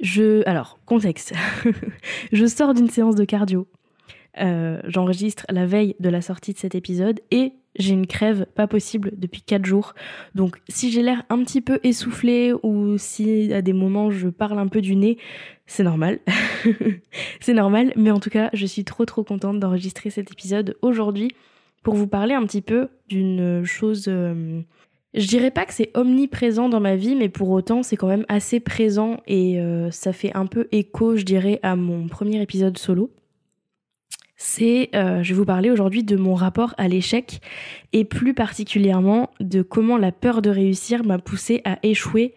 Je, alors, contexte. je sors d'une séance de cardio. Euh, j'enregistre la veille de la sortie de cet épisode et j'ai une crève pas possible depuis 4 jours. Donc si j'ai l'air un petit peu essoufflé ou si à des moments je parle un peu du nez, c'est normal. c'est normal, mais en tout cas, je suis trop trop contente d'enregistrer cet épisode aujourd'hui pour vous parler un petit peu d'une chose... Euh, je dirais pas que c'est omniprésent dans ma vie, mais pour autant c'est quand même assez présent et euh, ça fait un peu écho, je dirais, à mon premier épisode solo. C'est, euh, je vais vous parler aujourd'hui de mon rapport à l'échec et plus particulièrement de comment la peur de réussir m'a poussé à échouer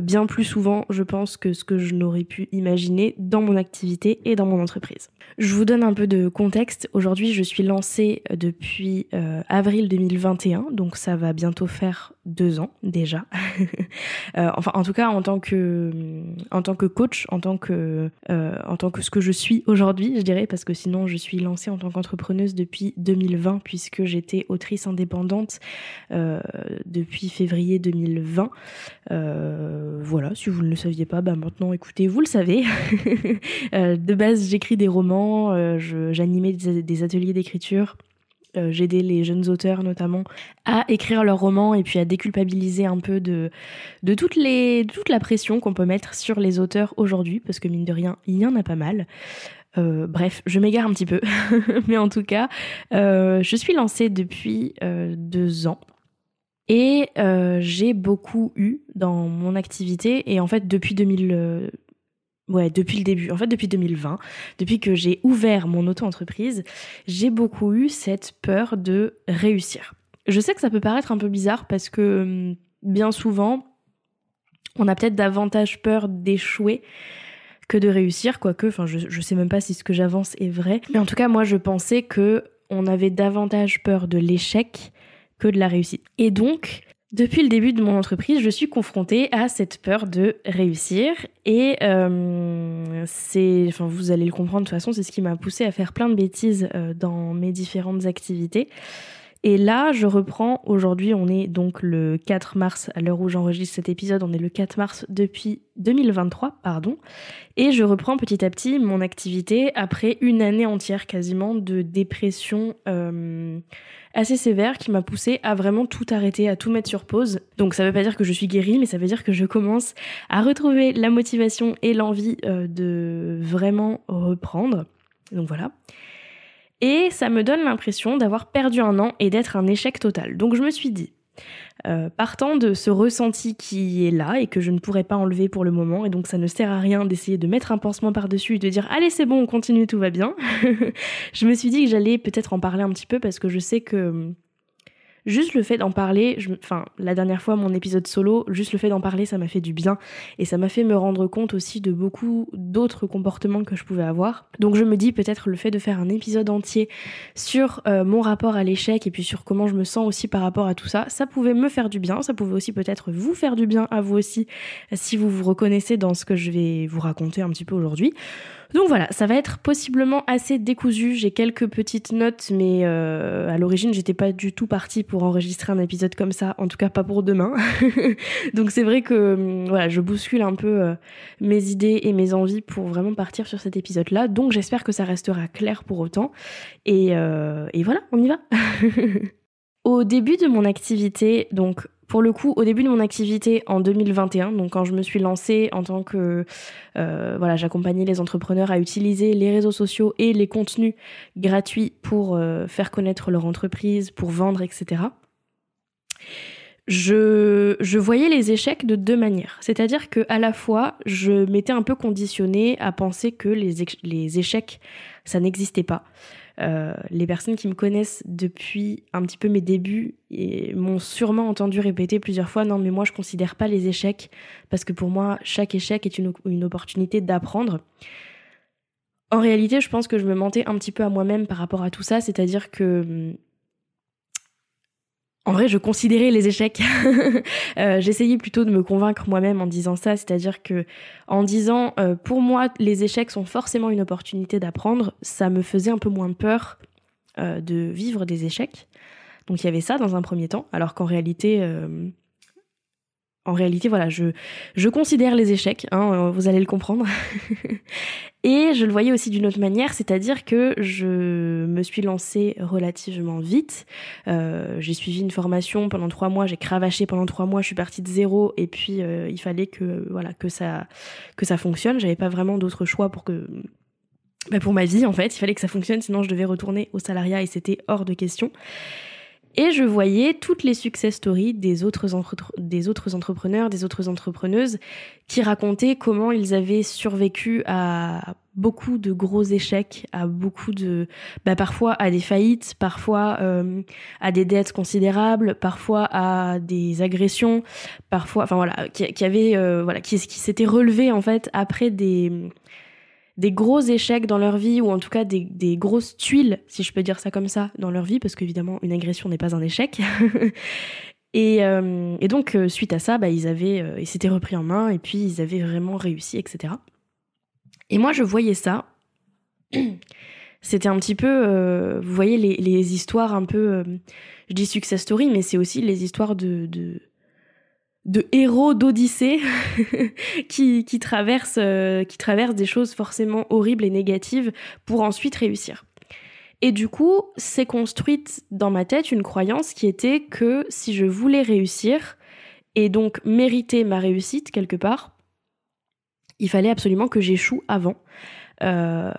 bien plus souvent, je pense, que ce que je n'aurais pu imaginer dans mon activité et dans mon entreprise. Je vous donne un peu de contexte. Aujourd'hui, je suis lancée depuis euh, avril 2021, donc ça va bientôt faire deux ans déjà. Euh, enfin, en tout cas, en tant que, en tant que coach, en tant que, euh, en tant que ce que je suis aujourd'hui, je dirais, parce que sinon, je suis lancée en tant qu'entrepreneuse depuis 2020, puisque j'étais autrice indépendante depuis février 2020. Euh, voilà, si vous ne le saviez pas, bah maintenant écoutez, vous le savez. Euh, de base, j'écris des romans, euh, j'animais des, ateliers d'écriture. J'aidais les jeunes auteurs notamment à écrire leurs romans et puis à déculpabiliser un peu de, toute la pression qu'on peut mettre sur les auteurs aujourd'hui, parce que mine de rien, il y en a pas mal. bref, je m'égare un petit peu, mais en tout cas, je suis lancée depuis deux ans. Et euh, j'ai beaucoup eu dans mon activité, et en fait depuis 2000... Ouais, depuis le début, en fait depuis 2020, depuis que j'ai ouvert mon auto-entreprise, j'ai beaucoup eu cette peur de réussir. Je sais que ça peut paraître un peu bizarre parce que hum, bien souvent, on a peut-être davantage peur d'échouer que de réussir, quoique, enfin, je, je sais même pas si ce que j'avance est vrai. Mais en tout cas, moi, je pensais que on avait davantage peur de l'échec de la réussite. Et donc, depuis le début de mon entreprise, je suis confrontée à cette peur de réussir et euh, c'est, enfin vous allez le comprendre de toute façon, c'est ce qui m'a poussé à faire plein de bêtises euh, dans mes différentes activités. Et là, je reprends aujourd'hui, on est donc le 4 mars, à l'heure où j'enregistre cet épisode, on est le 4 mars depuis 2023, pardon, et je reprends petit à petit mon activité après une année entière quasiment de dépression. Euh, assez sévère qui m'a poussé à vraiment tout arrêter, à tout mettre sur pause. Donc ça veut pas dire que je suis guérie, mais ça veut dire que je commence à retrouver la motivation et l'envie euh, de vraiment reprendre. Donc voilà. Et ça me donne l'impression d'avoir perdu un an et d'être un échec total. Donc je me suis dit, euh, partant de ce ressenti qui est là et que je ne pourrais pas enlever pour le moment, et donc ça ne sert à rien d'essayer de mettre un pansement par-dessus et de dire allez c'est bon, on continue, tout va bien, je me suis dit que j'allais peut-être en parler un petit peu parce que je sais que juste le fait d'en parler, enfin la dernière fois mon épisode solo, juste le fait d'en parler ça m'a fait du bien et ça m'a fait me rendre compte aussi de beaucoup d'autres comportements que je pouvais avoir. Donc je me dis peut-être le fait de faire un épisode entier sur euh, mon rapport à l'échec et puis sur comment je me sens aussi par rapport à tout ça, ça pouvait me faire du bien, ça pouvait aussi peut-être vous faire du bien à vous aussi si vous vous reconnaissez dans ce que je vais vous raconter un petit peu aujourd'hui. Donc voilà, ça va être possiblement assez décousu. J'ai quelques petites notes, mais euh, à l'origine, j'étais pas du tout partie pour enregistrer un épisode comme ça, en tout cas pas pour demain. Donc c'est vrai que hum, voilà, je bouscule un peu euh, mes idées et mes envies pour vraiment partir sur cet épisode-là. Donc j'espère que ça restera clair pour autant. Et, euh, et voilà, on y va. Au début de mon activité, donc pour le coup, au début de mon activité en 2021, donc quand je me suis lancée en tant que euh, voilà, j'accompagnais les entrepreneurs à utiliser les réseaux sociaux et les contenus gratuits pour euh, faire connaître leur entreprise, pour vendre, etc. Je, je voyais les échecs de deux manières. C'est-à-dire que à la fois, je m'étais un peu conditionnée à penser que les, les échecs, ça n'existait pas. Euh, les personnes qui me connaissent depuis un petit peu mes débuts m'ont sûrement entendu répéter plusieurs fois non mais moi je considère pas les échecs parce que pour moi chaque échec est une, opportunité d'apprendre. En réalité, je pense que je me mentais un petit peu à moi-même par rapport à tout ça, c'est-à-dire que hum, en vrai, je considérais les échecs. euh, J'essayais plutôt de me convaincre moi-même en disant ça, c'est-à-dire que en disant euh, pour moi les échecs sont forcément une opportunité d'apprendre, ça me faisait un peu moins peur euh, de vivre des échecs. Donc il y avait ça dans un premier temps, alors qu'en réalité, en réalité, voilà, je, je considère les échecs, hein, euh, vous allez le comprendre. et je le voyais aussi d'une autre manière, c'est-à-dire que je me suis lancée relativement vite. Euh, j'ai suivi une formation pendant trois mois, j'ai cravaché pendant trois mois, je suis partie de zéro, et puis euh, il fallait que voilà que ça que ça fonctionne. J'avais pas vraiment d'autre choix pour que bah pour ma vie en fait, il fallait que ça fonctionne, sinon je devais retourner au salariat et c'était hors de question. Et je voyais toutes les success stories des autres, des autres entrepreneurs, des autres entrepreneuses qui racontaient comment ils avaient survécu à beaucoup de gros échecs, à beaucoup de, bah parfois à des faillites, parfois euh, à des dettes considérables, parfois à des agressions, parfois, enfin voilà, qui, qui euh, voilà, qui s'était relevé en fait après des des gros échecs dans leur vie, ou en tout cas des, grosses tuiles, si je peux dire ça comme ça, dans leur vie, parce qu'évidemment, une agression n'est pas un échec. et, euh, et, donc, euh, suite à ça, bah, ils avaient, euh, ils s'étaient repris en main, et puis ils avaient vraiment réussi, etc. Et moi, je voyais ça. C'était un petit peu, vous voyez, les, histoires un peu, je dis success story, mais c'est aussi les histoires de, de de héros d'Odyssée qui, qui, traversent, euh, qui traversent des choses forcément horribles et négatives pour ensuite réussir. Et du coup, s'est construite dans ma tête une croyance qui était que si je voulais réussir et donc mériter ma réussite quelque part, il fallait absolument que j'échoue avant. Euh,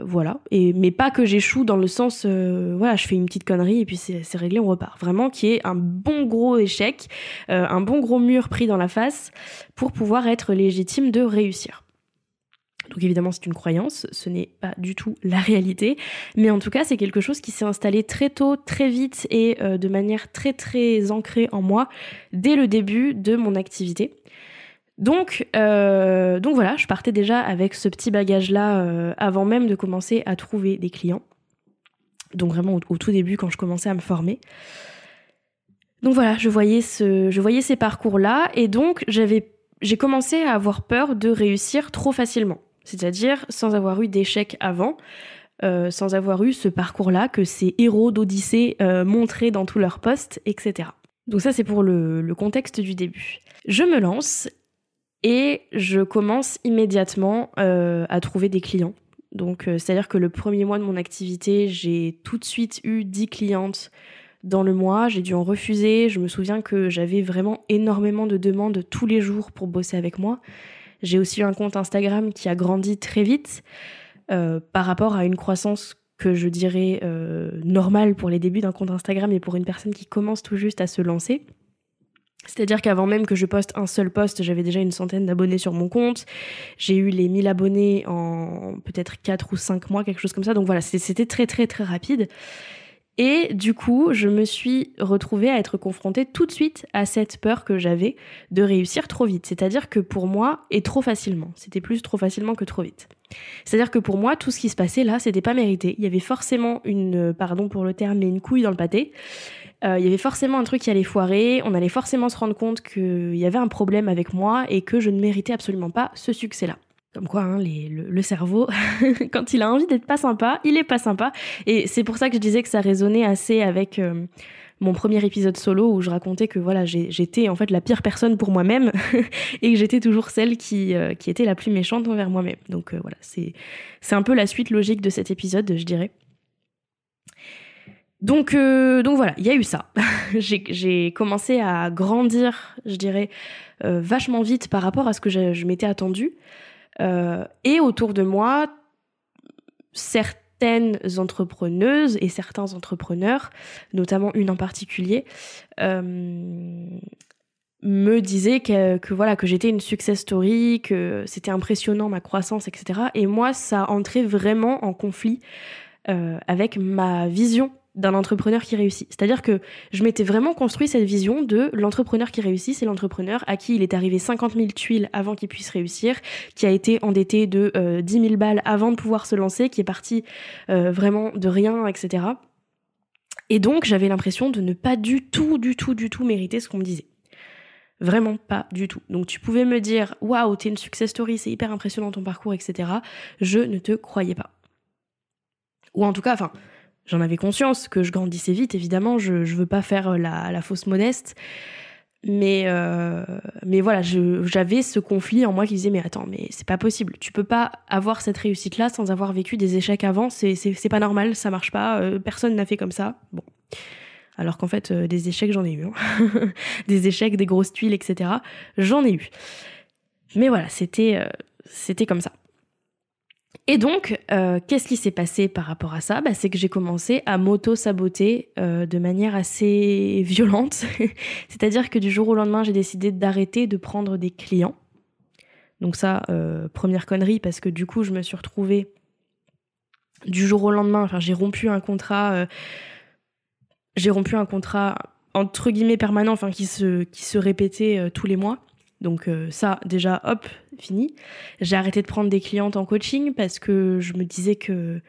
voilà. Et, mais pas que j'échoue dans le sens, euh, voilà, je fais une petite connerie et puis c'est réglé, on repart. Vraiment qui est un bon gros échec, euh, un bon gros mur pris dans la face pour pouvoir être légitime de réussir. Donc évidemment, c'est une croyance, ce n'est pas du tout la réalité, mais en tout cas, c'est quelque chose qui s'est installé très tôt, très vite et de manière très très ancrée en moi dès le début de mon activité. Donc, euh, donc voilà, je partais déjà avec ce petit bagage-là euh, avant même de commencer à trouver des clients. Donc vraiment au, tout début quand je commençais à me former. Donc voilà, je voyais, ce, je voyais ces parcours-là et donc j'ai commencé à avoir peur de réussir trop facilement. C'est-à-dire sans avoir eu d'échecs avant, euh, sans avoir eu ce parcours-là que ces héros d'Odyssée montraient dans tous leurs posts, etc. Donc ça c'est pour le contexte du début. Je me lance et je commence immédiatement euh, à trouver des clients. Donc, euh, c'est-à-dire que le premier mois de mon activité, j'ai tout de suite eu 10 clientes dans le mois. J'ai dû en refuser. Je me souviens que j'avais vraiment énormément de demandes tous les jours pour bosser avec moi. J'ai aussi eu un compte Instagram qui a grandi très vite euh, par rapport à une croissance que je dirais normale pour les débuts d'un compte Instagram et pour une personne qui commence tout juste à se lancer. C'est-à-dire qu'avant même que je poste un seul post, j'avais déjà une centaine d'abonnés sur mon compte. J'ai eu les 1000 abonnés en peut-être 4 ou 5 mois, quelque chose comme ça. Donc voilà, c'était très très très rapide. Et du coup, je me suis retrouvée à être confrontée tout de suite à cette peur que j'avais de réussir trop vite. C'est-à-dire que pour moi, et trop facilement, c'était plus trop facilement que trop vite. C'est-à-dire que pour moi, tout ce qui se passait là, c'était pas mérité. Il y avait forcément une, pardon pour le terme, mais une couille dans le pâté. Euh, il y avait forcément un truc qui allait foirer, on allait forcément se rendre compte qu'il y avait un problème avec moi et que je ne méritais absolument pas ce succès-là. Comme quoi, hein, les, le, cerveau, quand il a envie d'être pas sympa, il est pas sympa. Et c'est pour ça que je disais que ça résonnait assez avec euh, mon premier épisode solo où je racontais que voilà, j'étais en fait la pire personne pour moi-même et que j'étais toujours celle qui, euh, qui était la plus méchante envers moi-même. Donc voilà, c'est un peu la suite logique de cet épisode, je dirais. Donc, euh, donc voilà, il y a eu ça. j'ai commencé à grandir, je dirais, euh, vachement vite par rapport à ce que je, m'étais attendu. Euh, et autour de moi, certaines entrepreneuses et certains entrepreneurs, notamment une en particulier, me disaient que voilà que j'étais une success story, que c'était impressionnant ma croissance, etc. Et moi, ça entrait vraiment en conflit avec ma vision d'un entrepreneur qui réussit. C'est-à-dire que je m'étais vraiment construit cette vision de l'entrepreneur qui réussit, c'est l'entrepreneur à qui il est arrivé 50 000 tuiles avant qu'il puisse réussir, qui a été endetté de euh, 10 000 balles avant de pouvoir se lancer, qui est parti euh, vraiment de rien, etc. Et donc j'avais l'impression de ne pas du tout, du tout, du tout mériter ce qu'on me disait. Vraiment pas du tout. Donc tu pouvais me dire waouh, t'es une success story, c'est hyper impressionnant ton parcours, etc. Je ne te croyais pas. Ou en tout cas, enfin, J'en avais conscience que je grandissais vite, évidemment, je ne veux pas faire euh, la, fausse modeste. Mais, euh, mais voilà, j'avais ce conflit en moi qui disait Mais attends, mais c'est pas possible. Tu peux pas avoir cette réussite-là sans avoir vécu des échecs avant. C'est pas normal, ça marche pas. Euh, personne n'a fait comme ça. Bon. Alors qu'en fait, des échecs, j'en ai eu. Hein. des échecs, des grosses tuiles, etc. J'en ai eu. Mais voilà, c'était c'était comme ça. Et donc, euh, qu'est-ce qui s'est passé par rapport à ça? Bah, C'est que j'ai commencé à m'auto-saboter euh, de manière assez violente. C'est-à-dire que du jour au lendemain, j'ai décidé d'arrêter de prendre des clients. Donc ça, euh, première connerie, parce que du coup, je me suis retrouvée du jour au lendemain, enfin, j'ai rompu un contrat, j'ai rompu un contrat entre guillemets permanent, enfin, se, qui se répétait tous les mois. Donc euh, ça, déjà, hop, fini. J'ai arrêté de prendre des clientes en coaching parce que je me disais que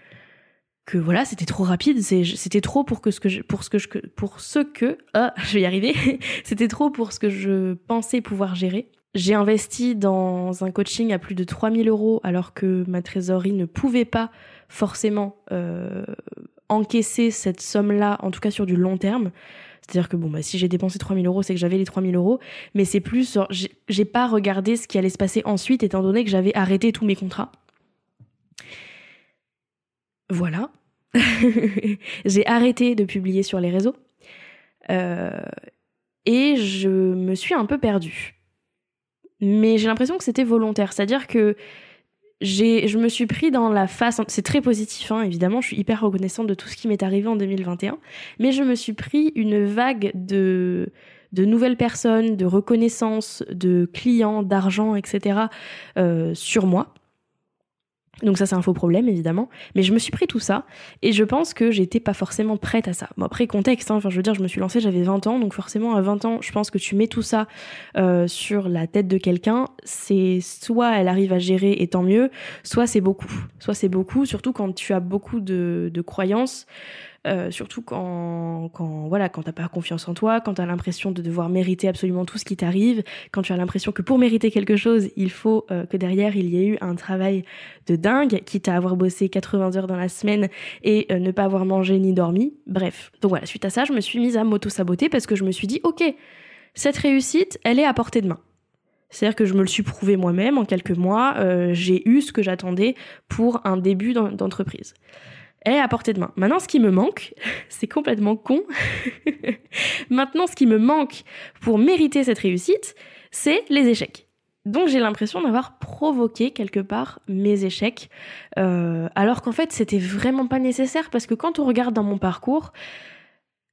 voilà, c'était trop rapide, c'était trop pour que ce que je, pour ce que je, pour ce que ah, je vais y arriver, c'était trop pour ce que je pensais pouvoir gérer. J'ai investi dans un coaching à plus de 3000 euros alors que ma trésorerie ne pouvait pas forcément euh, encaisser cette somme-là, en tout cas sur du long terme. C'est-à-dire que bah, si j'ai dépensé 3000 euros, c'est que j'avais les 3000 euros. Mais c'est plus, j'ai pas regardé ce qui allait se passer ensuite, étant donné que j'avais arrêté tous mes contrats. Voilà. j'ai arrêté de publier sur les réseaux. Euh, et je me suis un peu perdue. Mais j'ai l'impression que c'était volontaire. C'est-à-dire que je me suis pris dans la face, c'est très positif, hein, évidemment, je suis hyper reconnaissante de tout ce qui m'est arrivé en 2021, mais je me suis pris une vague de, de nouvelles personnes, de reconnaissance, de clients, d'argent, etc. Euh, sur moi. Donc ça c'est un faux problème évidemment, mais je me suis pris tout ça et je pense que j'étais pas forcément prête à ça. Bon après contexte, hein, enfin je veux dire je me suis lancée j'avais 20 ans donc forcément à 20 ans je pense que tu mets tout ça euh, sur la tête de quelqu'un, c'est soit elle arrive à gérer et tant mieux, soit c'est beaucoup, soit c'est beaucoup surtout quand tu as beaucoup de, de croyances. Euh, surtout quand, quand voilà, quand t'as pas confiance en toi, quand tu as l'impression de devoir mériter absolument tout ce qui t'arrive, quand tu as l'impression que pour mériter quelque chose, il faut euh, que derrière il y ait eu un travail de dingue, quitte à avoir bossé 80 heures dans la semaine et euh, ne pas avoir mangé ni dormi. Bref. Donc voilà, suite à ça, je me suis mise à m'auto-saboter parce que je me suis dit, ok, cette réussite, elle est à portée de main. C'est-à-dire que je me le suis prouvé moi-même en quelques mois, j'ai eu ce que j'attendais pour un début d'entreprise est à portée de main. Maintenant, ce qui me manque, c'est complètement con. Maintenant, ce qui me manque pour mériter cette réussite, c'est les échecs. Donc j'ai l'impression d'avoir provoqué quelque part mes échecs, euh, alors qu'en fait c'était vraiment pas nécessaire parce que quand on regarde dans mon parcours,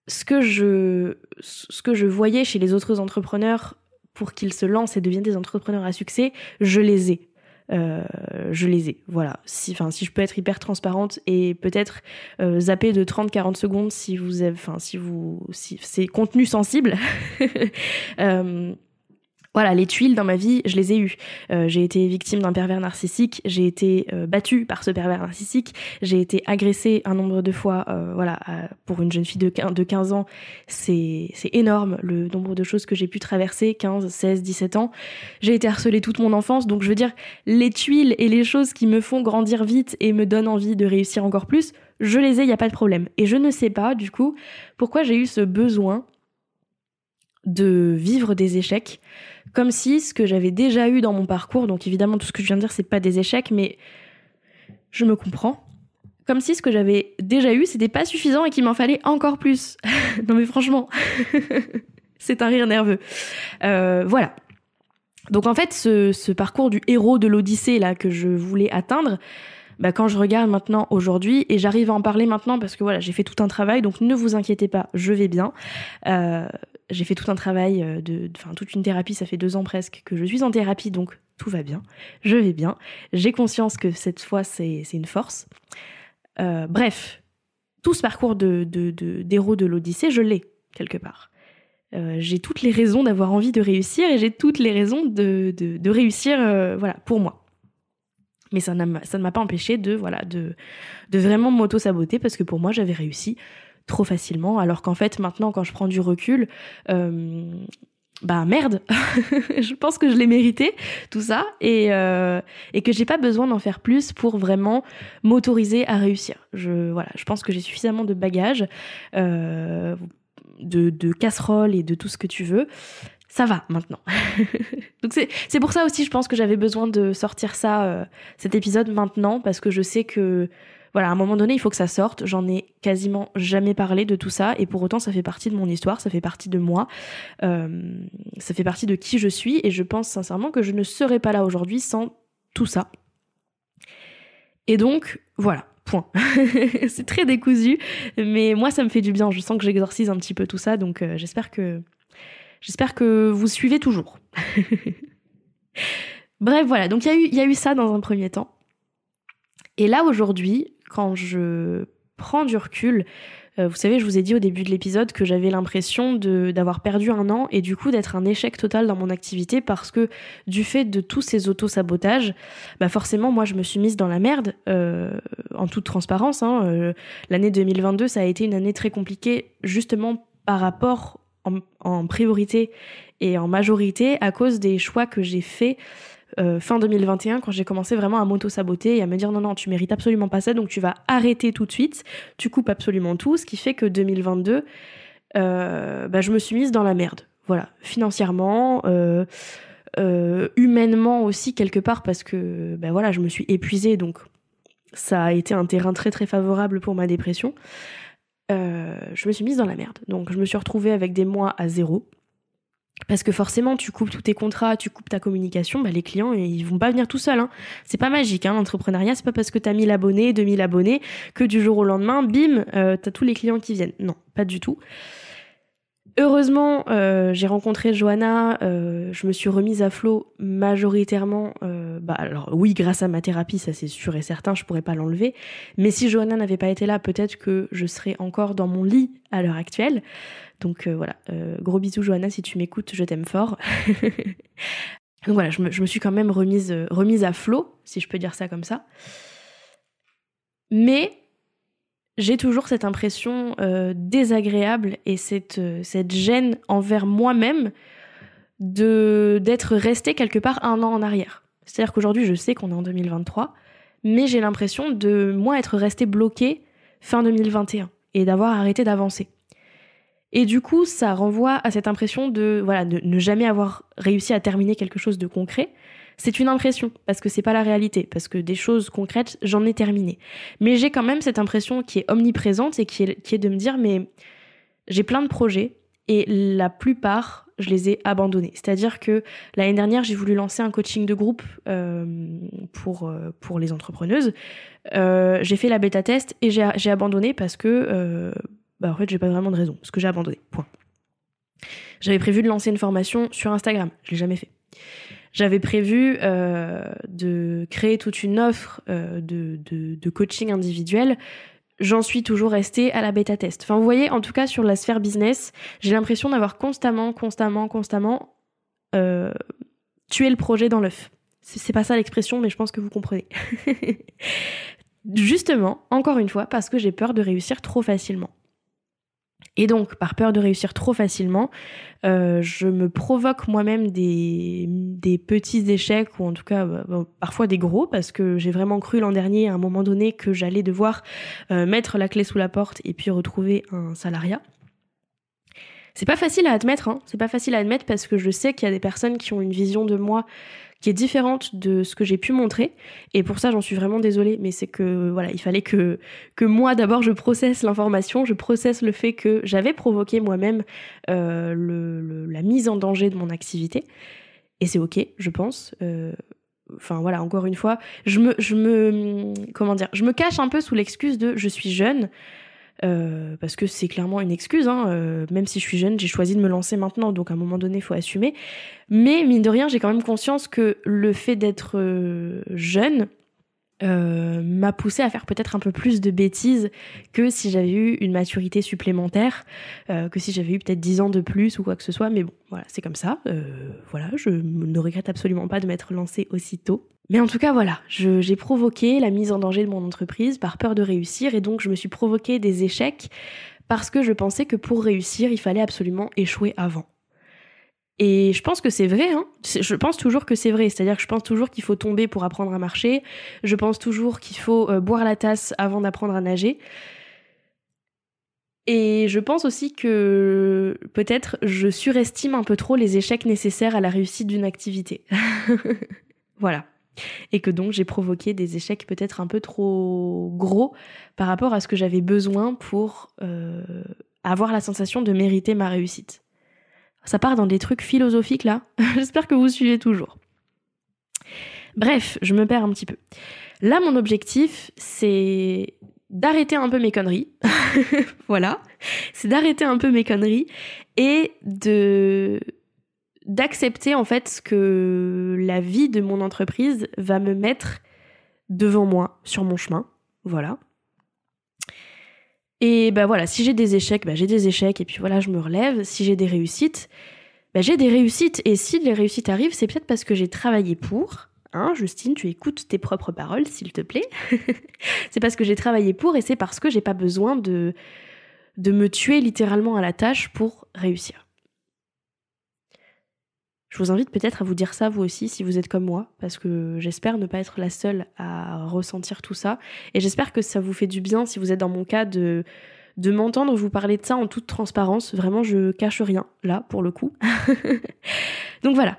ce que je, ce que je voyais chez les autres entrepreneurs pour qu'ils se lancent et deviennent des entrepreneurs à succès, je les ai. Euh, je les ai. Voilà. Si, enfin, si je peux être hyper transparente et peut-être euh, zapper de 30-40 secondes si vous avez, enfin, si vous, si c'est contenu sensible. euh, voilà, les tuiles dans ma vie, je les ai eues. Euh, j'ai été victime d'un pervers narcissique, j'ai été euh, battue par ce pervers narcissique, j'ai été agressée un nombre de fois. Euh, voilà, pour une jeune fille de 15, de 15 ans, c'est énorme le nombre de choses que j'ai pu traverser, 15, 16, 17 ans. J'ai été harcelée toute mon enfance, donc je veux dire, les tuiles et les choses qui me font grandir vite et me donnent envie de réussir encore plus, je les ai, il n'y a pas de problème. Et je ne sais pas, du coup, pourquoi j'ai eu ce besoin de vivre des échecs, comme si ce que j'avais déjà eu dans mon parcours, donc évidemment tout ce que je viens de dire c'est pas des échecs, mais je me comprends, comme si ce que j'avais déjà eu, c'était pas suffisant et qu'il m'en fallait encore plus. non mais franchement, c'est un rire nerveux. Euh, voilà. Donc en fait, ce, parcours du héros de l'Odyssée là que je voulais atteindre, bah, quand je regarde maintenant aujourd'hui, et j'arrive à en parler maintenant parce que voilà, j'ai fait tout un travail, donc ne vous inquiétez pas, je vais bien. Euh, j'ai fait tout un travail, euh, de, enfin toute une thérapie, ça fait deux ans presque que je suis en thérapie, donc tout va bien, je vais bien. J'ai conscience que cette fois c'est une force. Euh, bref, tout ce parcours de, d'héros de, l'Odyssée, je l'ai quelque part. Euh, j'ai toutes les raisons d'avoir envie de réussir et j'ai toutes les raisons de, réussir voilà, pour moi. Mais ça, ça ne m'a pas empêché de, voilà, de, de vraiment m'auto-saboter parce que pour moi, j'avais réussi trop facilement, alors qu'en fait maintenant quand je prends du recul, euh, bah merde, je pense que je l'ai mérité tout ça et, euh, et que j'ai pas besoin d'en faire plus pour vraiment m'autoriser à réussir. Je pense que j'ai suffisamment de bagages, euh, de, casseroles et de tout ce que tu veux. Ça va maintenant. Donc c'est pour ça aussi, je pense que j'avais besoin de sortir ça, cet épisode maintenant, parce que je sais que voilà, à un moment donné, il faut que ça sorte. J'en ai quasiment jamais parlé de tout ça, et pour autant, ça fait partie de mon histoire, ça fait partie de moi, euh, ça fait partie de qui je suis, et je pense sincèrement que je ne serais pas là aujourd'hui sans tout ça. Et donc, voilà, point. c'est très décousu, mais moi, ça me fait du bien. Je sens que j'exorcise un petit peu tout ça, donc euh, j'espère que j'espère que vous suivez toujours. Bref, voilà. Donc il y, y, a eu ça dans un premier temps. Et là aujourd'hui, quand je prends du recul, euh, vous savez, je vous ai dit au début de l'épisode que j'avais l'impression d'avoir perdu un an et du coup d'être un échec total dans mon activité parce que du fait de tous ces auto-sabotages, bah forcément moi je me suis mise dans la merde euh, en toute transparence. Hein, euh, L'année 2022 ça a été une année très compliquée justement par rapport en, en priorité et en majorité à cause des choix que j'ai faits euh, fin 2021 quand j'ai commencé vraiment à m'auto-saboter et à me dire non, non, tu mérites absolument pas ça, donc tu vas arrêter tout de suite, tu coupes absolument tout, ce qui fait que 2022, euh, bah, je me suis mise dans la merde. Voilà, financièrement, euh, humainement aussi quelque part parce que bah, voilà, je me suis épuisée, donc ça a été un terrain très très favorable pour ma dépression. je me suis mise dans la merde. Donc je me suis retrouvée avec des mois à zéro. Parce que forcément, tu coupes tous tes contrats, tu coupes ta communication, bah les clients, ils vont pas venir tout seuls. Hein. C'est pas magique, hein, l'entrepreneuriat. C'est pas parce que t'as 1000 abonnés, 2000 abonnés, que du jour au lendemain, bim, euh, t'as tous les clients qui viennent. Non, pas du tout. Heureusement, euh, j'ai rencontré Johanna, euh, je me suis remise à flot majoritairement. Euh, bah alors oui, grâce à ma thérapie, ça c'est sûr et certain, je pourrais pas l'enlever. Mais si Johanna n'avait pas été là, peut-être que je serais encore dans mon lit à l'heure actuelle. Donc voilà, gros bisous Johanna, si tu m'écoutes, je t'aime fort. Donc voilà, je me, je me, suis quand même remise, remise à flot, si je peux dire ça comme ça. Mais j'ai toujours cette impression euh, désagréable et cette, euh, cette gêne envers moi-même d'être resté quelque part un an en arrière. C'est-à-dire qu'aujourd'hui, je sais qu'on est en 2023, mais j'ai l'impression de moi être resté bloqué fin 2021 et d'avoir arrêté d'avancer. Et du coup, ça renvoie à cette impression de ne jamais avoir réussi à terminer quelque chose de concret c'est une impression, parce que c'est pas la réalité, parce que des choses concrètes, j'en ai terminé. Mais j'ai quand même cette impression qui est omniprésente et qui est, de me dire, mais j'ai plein de projets, et la plupart, je les ai abandonnés. C'est-à-dire que l'année dernière, j'ai voulu lancer un coaching de groupe euh, pour, euh, pour les entrepreneuses. Euh, j'ai fait la bêta test et j'ai abandonné parce que, bah, en fait, j'ai pas vraiment de raison, parce que j'ai abandonné. Point. J'avais prévu de lancer une formation sur Instagram, je l'ai jamais fait. J'avais prévu euh, de créer toute une offre euh, de, coaching individuel. J'en suis toujours restée à la bêta test. Enfin, vous voyez, en tout cas sur la sphère business, j'ai l'impression d'avoir constamment, constamment, constamment euh, tué le projet dans l'œuf. C'est pas ça l'expression, mais je pense que vous comprenez. Justement, encore une fois, parce que j'ai peur de réussir trop facilement. Et donc, par peur de réussir trop facilement, euh, je me provoque moi-même des, petits échecs, ou en tout cas bah, parfois des gros, parce que j'ai vraiment cru l'an dernier, à un moment donné, que j'allais devoir euh, mettre la clé sous la porte et puis retrouver un salariat. C'est pas facile à admettre, hein. c'est pas facile à admettre parce que je sais qu'il y a des personnes qui ont une vision de moi qui est différente de ce que j'ai pu montrer. Et pour ça, j'en suis vraiment désolée, mais c'est que voilà, il fallait que, moi d'abord je processe l'information, je processe le fait que j'avais provoqué moi-même euh, la mise en danger de mon activité. Et c'est ok, je pense. Euh, enfin voilà, encore une fois, je me, comment dire, je me cache un peu sous l'excuse de je suis jeune. Euh, parce que c'est clairement une excuse. Hein. Euh, même si je suis jeune, j'ai choisi de me lancer maintenant, donc à un moment donné, il faut assumer. Mais mine de rien, j'ai quand même conscience que le fait d'être euh, m'a poussé à faire peut-être un peu plus de bêtises que si j'avais eu une maturité supplémentaire, que si j'avais eu peut-être 10 ans de plus ou quoi que ce soit. Mais bon, voilà, c'est comme ça. voilà, je ne regrette absolument pas de m'être lancée aussitôt. Mais en tout cas, voilà, j'ai provoqué la mise en danger de mon entreprise par peur de réussir et donc je me suis provoqué des échecs parce que je pensais que pour réussir, il fallait absolument échouer avant. Et je pense que c'est vrai, hein. je pense toujours que c'est vrai, c'est-à-dire que je pense toujours qu'il faut tomber pour apprendre à marcher, je pense toujours qu'il faut euh, boire la tasse avant d'apprendre à nager. Et je pense aussi que peut-être je surestime un peu trop les échecs nécessaires à la réussite d'une activité. voilà et que donc j'ai provoqué des échecs peut-être un peu trop gros par rapport à ce que j'avais besoin pour euh, avoir la sensation de mériter ma réussite. Ça part dans des trucs philosophiques là, j'espère que vous suivez toujours. Bref, je me perds un petit peu. Là, mon objectif, c'est d'arrêter un peu mes conneries. voilà. C'est d'arrêter un peu mes conneries et de d'accepter en fait que la vie de mon entreprise va me mettre devant moi sur mon chemin. Voilà. Et ben voilà, si j'ai des échecs, ben j'ai des échecs et puis voilà, je me relève. Si j'ai des réussites, ben j'ai des réussites. Et si les réussites arrivent, c'est peut-être parce que j'ai travaillé pour. Hein, Justine, tu écoutes tes propres paroles, s'il te plaît. c'est parce que j'ai travaillé pour et c'est parce que j'ai pas besoin de, de me tuer littéralement à la tâche pour réussir. Je vous invite peut-être à vous dire ça vous aussi si vous êtes comme moi, parce que j'espère ne pas être la seule à ressentir tout ça. Et j'espère que ça vous fait du bien si vous êtes dans mon cas de, de m'entendre vous parler de ça en toute transparence. Vraiment, je cache rien là pour le coup. Donc voilà.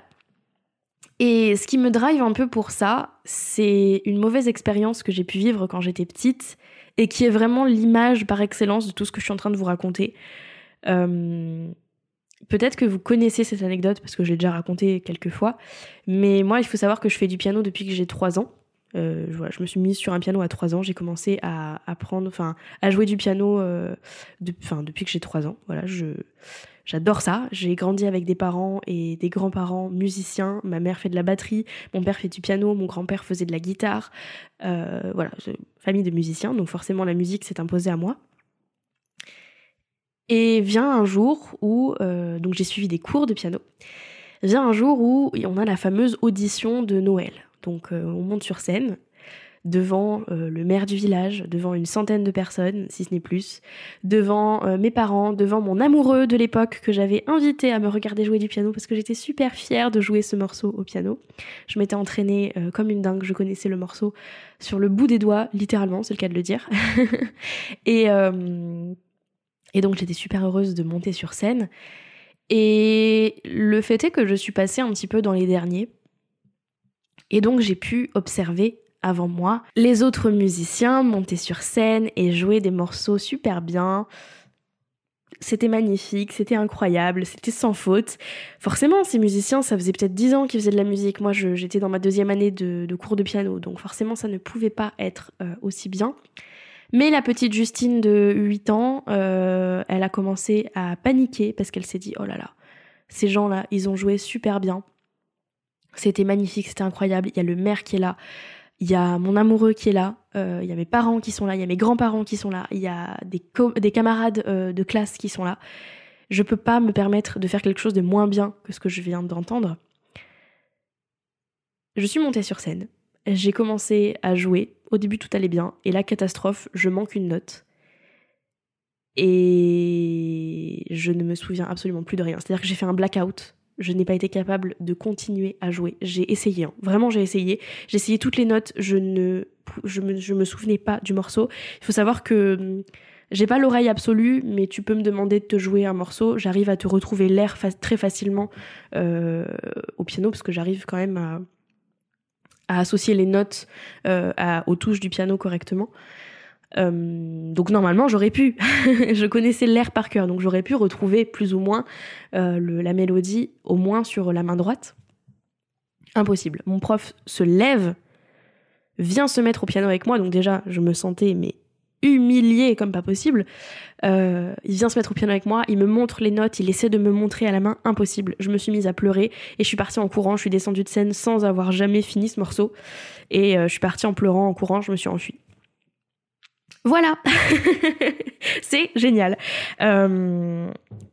Et ce qui me drive un peu pour ça, c'est une mauvaise expérience que j'ai pu vivre quand j'étais petite et qui est vraiment l'image par excellence de tout ce que je suis en train de vous raconter. Euh, Peut-être que vous connaissez cette anecdote parce que je l'ai déjà racontée quelques fois, mais moi, il faut savoir que je fais du piano depuis que j'ai 3 ans. Euh, je me suis mise sur un piano à 3 ans. J'ai commencé à apprendre, enfin, à jouer du piano euh, depuis que j'ai 3 ans. Voilà, j'adore ça. J'ai grandi avec des parents et des grands-parents musiciens. Ma mère fait de la batterie, mon père fait du piano, mon grand-père faisait de la guitare. Euh, voilà, famille de musiciens, donc forcément la musique s'est imposée à moi. Et vient un jour où, euh, donc j'ai suivi des cours de piano, vient un jour où on a la fameuse audition de Noël. Donc euh, on monte sur scène devant euh, le maire du village, devant une centaine de personnes, si ce n'est plus, devant mes parents, devant mon amoureux de l'époque que j'avais invité à me regarder jouer du piano parce que j'étais super fière de jouer ce morceau au piano. Je m'étais entraînée comme une dingue, je connaissais le morceau sur le bout des doigts, littéralement, c'est le cas de le dire. et et donc j'étais super heureuse de monter sur scène. Et le fait est que je suis passée un petit peu dans les derniers. Et donc j'ai pu observer avant moi les autres musiciens monter sur scène et jouer des morceaux super bien. C'était magnifique, c'était incroyable, c'était sans faute. Forcément, ces musiciens, ça faisait peut-être 10 ans qu'ils faisaient de la musique. Moi, j'étais dans ma deuxième année de, cours de piano, donc forcément, ça ne pouvait pas être euh, aussi bien. Mais la petite Justine de 8 ans, euh, elle a commencé à paniquer parce qu'elle s'est dit oh là là, ces gens-là, ils ont joué super bien. C'était magnifique, c'était incroyable. Il y a le maire qui est là, il y a mon amoureux qui est là, euh, il y a mes parents qui sont là, il y a mes grands-parents qui sont là, il y a des, des camarades euh, de classe qui sont là. Je peux pas me permettre de faire quelque chose de moins bien que ce que je viens d'entendre. Je suis montée sur scène j'ai commencé à jouer. Au début, tout allait bien. Et la catastrophe, je manque une note. Et je ne me souviens absolument plus de rien. C'est-à-dire que j'ai fait un blackout. Je n'ai pas été capable de continuer à jouer. J'ai essayé, hein. vraiment j'ai essayé. J'ai essayé toutes les notes. Je ne, me souvenais pas du morceau. Il faut savoir que hum, j'ai pas l'oreille absolue, mais tu peux me demander de te jouer un morceau. J'arrive à te retrouver l'air très facilement euh, au piano parce que j'arrive quand même à, à associer les notes aux touches du piano correctement. donc normalement j'aurais pu, je connaissais l'air par cœur, donc j'aurais pu retrouver plus ou moins la mélodie au moins sur la main droite. Impossible. Mon prof se lève, vient se mettre au piano avec moi, donc déjà je me sentais mais humiliée comme pas possible. Euh, il vient se mettre au piano avec moi, il me montre les notes, il essaie de me montrer à la main, impossible. Je me suis mise à pleurer et je suis partie en courant, je suis descendue de scène sans avoir jamais fini ce morceau. Et euh, je suis partie en pleurant, en courant, je me suis enfuie. Voilà, c'est génial. Euh,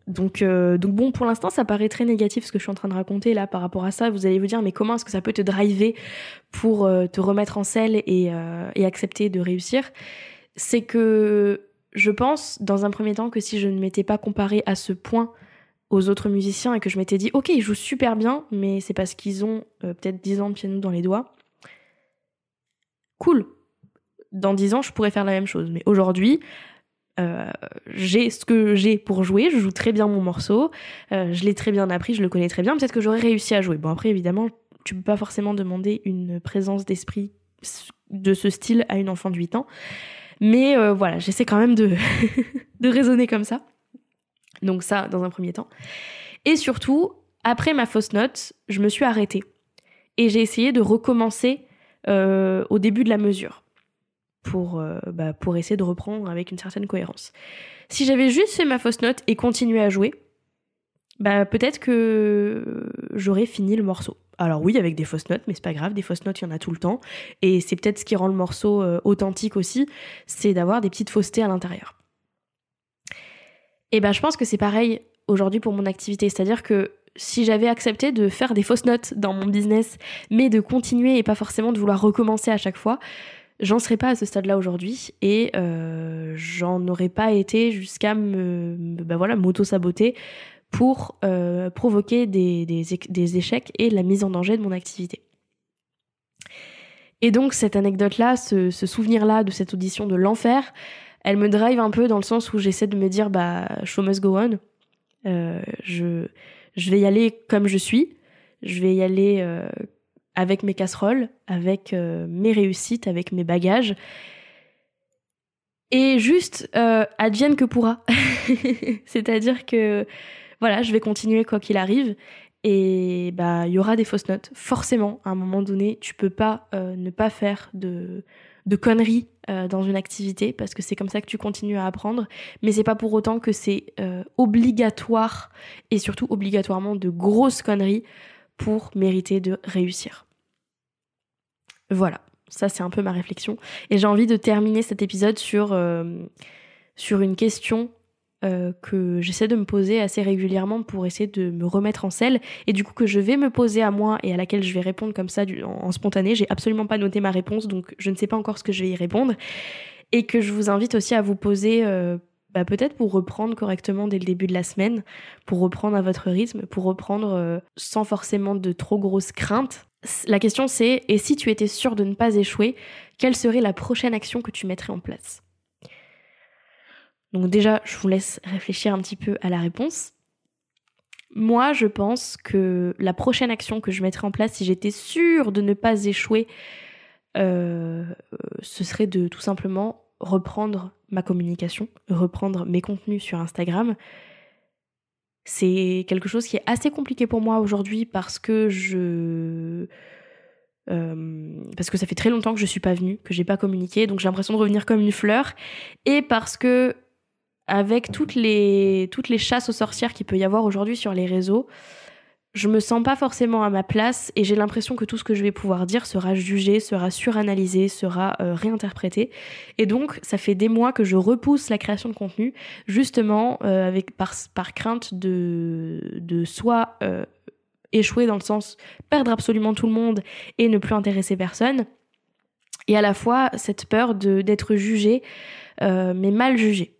donc, donc bon, pour l'instant, ça paraît très négatif ce que je suis en train de raconter là par rapport à ça. Vous allez vous dire, mais comment est-ce que ça peut te driver pour te remettre en selle et, et accepter de réussir? C'est que je pense, dans un premier temps, que si je ne m'étais pas comparée à ce point aux autres musiciens et que je m'étais dit, ok, ils jouent super bien, mais c'est parce qu'ils ont euh, peut-être 10 ans de piano dans les doigts. Cool. Dans 10 ans, je pourrais faire la même chose. Mais aujourd'hui, euh, j'ai ce que j'ai pour jouer, je joue très bien mon morceau, euh, je l'ai très bien appris, je le connais très bien, peut-être que j'aurais réussi à jouer. Bon, après, évidemment, tu peux pas forcément demander une présence d'esprit de ce style à une enfant de 8 ans. Mais euh, voilà, j'essaie quand même de, raisonner comme ça. Donc ça, dans un premier temps. Et surtout, après ma fausse note, je me suis arrêtée. Et j'ai essayé de recommencer euh, au début de la mesure. Pour, euh, bah, pour essayer de reprendre avec une certaine cohérence. Si j'avais juste fait ma fausse note et continué à jouer, bah peut-être que j'aurais fini le morceau. Alors oui, avec des fausses notes, mais c'est pas grave, des fausses notes, il y en a tout le temps. Et c'est peut-être ce qui rend le morceau euh, authentique aussi, c'est d'avoir des petites faussetés à l'intérieur. Et ben je pense que c'est pareil aujourd'hui pour mon activité, c'est-à-dire que si j'avais accepté de faire des fausses notes dans mon business, mais de continuer et pas forcément de vouloir recommencer à chaque fois, j'en serais pas à ce stade-là aujourd'hui et euh, j'en aurais pas été jusqu'à me, ben voilà, m'auto-saboter pour euh, provoquer des, des, échecs et la mise en danger de mon activité. Et donc cette anecdote-là, ce, souvenir-là de cette audition de l'enfer, elle me drive un peu dans le sens où j'essaie de me dire, bah, show must go on. Euh, je, je vais y aller comme je suis. Je vais y aller euh, avec mes casseroles, avec mes réussites, avec mes bagages. Et juste, advienne que pourra. C'est-à-dire que voilà, je vais continuer quoi qu'il arrive. Et bah, il y aura des fausses notes. Forcément, à un moment donné, tu peux pas euh, ne pas faire de, de conneries euh, dans une activité parce que c'est comme ça que tu continues à apprendre. Mais c'est pas pour autant que c'est euh, obligatoire et surtout obligatoirement de grosses conneries pour mériter de réussir. Voilà, ça c'est un peu ma réflexion. Et j'ai envie de terminer cet épisode sur, sur une question euh, que j'essaie de me poser assez régulièrement pour essayer de me remettre en selle et du coup que je vais me poser à moi et à laquelle je vais répondre comme ça en, spontané. J'ai absolument pas noté ma réponse donc je ne sais pas encore ce que je vais y répondre et que je vous invite aussi à vous poser euh, bah, peut-être pour reprendre correctement dès le début de la semaine, pour reprendre à votre rythme, pour reprendre euh, sans forcément de trop grosses craintes. La question c'est et si tu étais sûr de ne pas échouer, quelle serait la prochaine action que tu mettrais en place? Donc déjà, je vous laisse réfléchir un petit peu à la réponse. Moi, je pense que la prochaine action que je mettrais en place, si j'étais sûre de ne pas échouer, euh, ce serait de tout simplement reprendre ma communication, reprendre mes contenus sur Instagram. C'est quelque chose qui est assez compliqué pour moi aujourd'hui parce que je... Euh, parce que ça fait très longtemps que je suis pas venue, que j'ai pas communiqué, donc j'ai l'impression de revenir comme une fleur, et parce que avec toutes les, toutes les chasses aux sorcières qu'il peut y avoir aujourd'hui sur les réseaux, je me sens pas forcément à ma place et j'ai l'impression que tout ce que je vais pouvoir dire sera jugé, sera suranalysé, sera euh, réinterprété. Et donc, ça fait des mois que je repousse la création de contenu, justement euh, avec par, par crainte de, de soit euh, échouer dans le sens perdre absolument tout le monde et ne plus intéresser personne, et à la fois cette peur d'être jugé, mais mal jugé.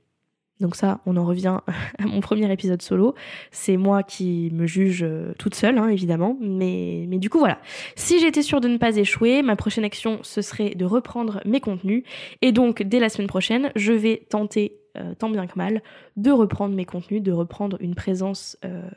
Donc ça, on en revient à mon premier épisode solo. C'est moi qui me juge euh, toute seule, hein, évidemment. Mais, du coup, voilà. Si j'étais sûre de ne pas échouer, ma prochaine action, ce serait de reprendre mes contenus. Et donc, dès la semaine prochaine, je vais tenter, euh, tant bien que mal, de reprendre mes contenus, de reprendre une présence... Euh,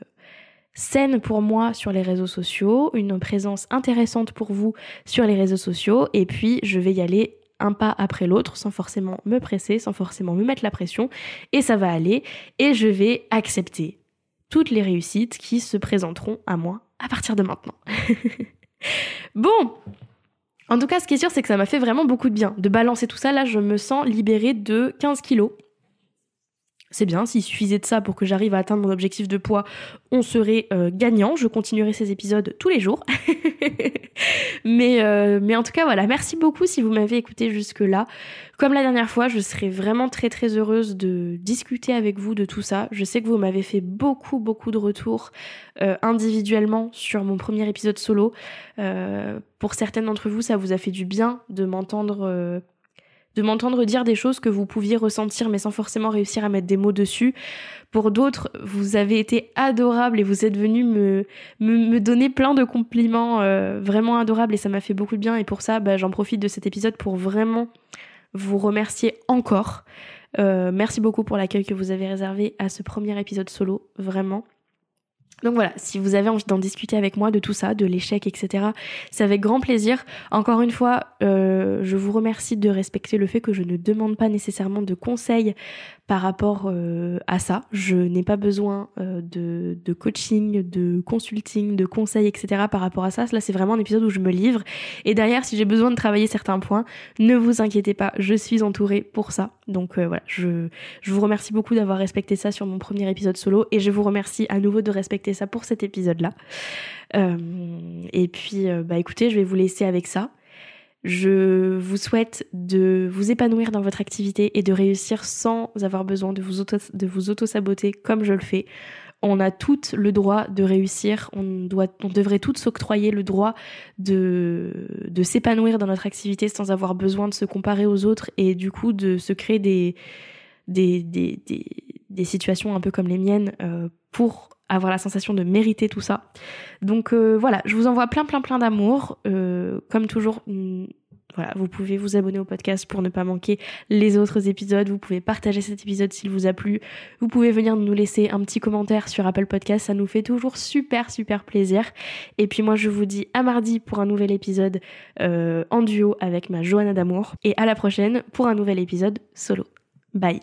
saine pour moi sur les réseaux sociaux, une présence intéressante pour vous sur les réseaux sociaux, et puis je vais y aller un pas après l'autre sans forcément me presser, sans forcément me mettre la pression, et ça va aller, et je vais accepter toutes les réussites qui se présenteront à moi à partir de maintenant. bon, en tout cas, ce qui est sûr, c'est que ça m'a fait vraiment beaucoup de bien de balancer tout ça. Là, je me sens libérée de 15 kilos. C'est bien, s'il suffisait de ça pour que j'arrive à atteindre mon objectif de poids, on serait euh, gagnant. Je continuerai ces épisodes tous les jours. mais, euh, mais en tout cas, voilà, merci beaucoup si vous m'avez écouté jusque-là. Comme la dernière fois, je serais vraiment très très heureuse de discuter avec vous de tout ça. Je sais que vous m'avez fait beaucoup beaucoup de retours euh, individuellement sur mon premier épisode solo. pour certaines d'entre vous, ça vous a fait du bien de m'entendre de m'entendre dire des choses que vous pouviez ressentir mais sans forcément réussir à mettre des mots dessus. Pour d'autres, vous avez été adorables et vous êtes venus me, me, donner plein de compliments euh, vraiment adorables et ça m'a fait beaucoup de bien et pour ça, bah, j'en profite de cet épisode pour vraiment vous remercier encore. Euh, merci beaucoup pour l'accueil que vous avez réservé à ce premier épisode solo, vraiment. Donc voilà, si vous avez envie d'en discuter avec moi de tout ça, de l'échec, etc., c'est avec grand plaisir. Encore une fois, euh, je vous remercie de respecter le fait que je ne demande pas nécessairement de conseils par rapport euh, à ça. Je n'ai pas besoin euh, de, coaching, de consulting, de conseils, etc. par rapport à ça. Là, c'est vraiment un épisode où je me livre. Et derrière, si j'ai besoin de travailler certains points, ne vous inquiétez pas, je suis entourée pour ça. Donc voilà, je, je vous remercie beaucoup d'avoir respecté ça sur mon premier épisode solo et je vous remercie à nouveau de respecter ça pour cet épisode-là. Euh, et puis, bah écoutez, je vais vous laisser avec ça. Je vous souhaite de vous épanouir dans votre activité et de réussir sans avoir besoin de vous, auto-saboter comme je le fais. On a tout le droit de réussir, on, devrait toutes s'octroyer le droit de, s'épanouir dans notre activité sans avoir besoin de se comparer aux autres et du coup de se créer des, situations un peu comme les miennes euh, pour avoir la sensation de mériter tout ça. Donc euh, voilà, je vous envoie plein plein plein d'amour. Euh, comme toujours, mm, voilà, vous pouvez vous abonner au podcast pour ne pas manquer les autres épisodes. Vous pouvez partager cet épisode s'il vous a plu. Vous pouvez venir nous laisser un petit commentaire sur Apple Podcast. Ça nous fait toujours super super plaisir. Et puis moi je vous dis à mardi pour un nouvel épisode en duo avec ma Johanna d'amour. Et à la prochaine pour un nouvel épisode solo. Bye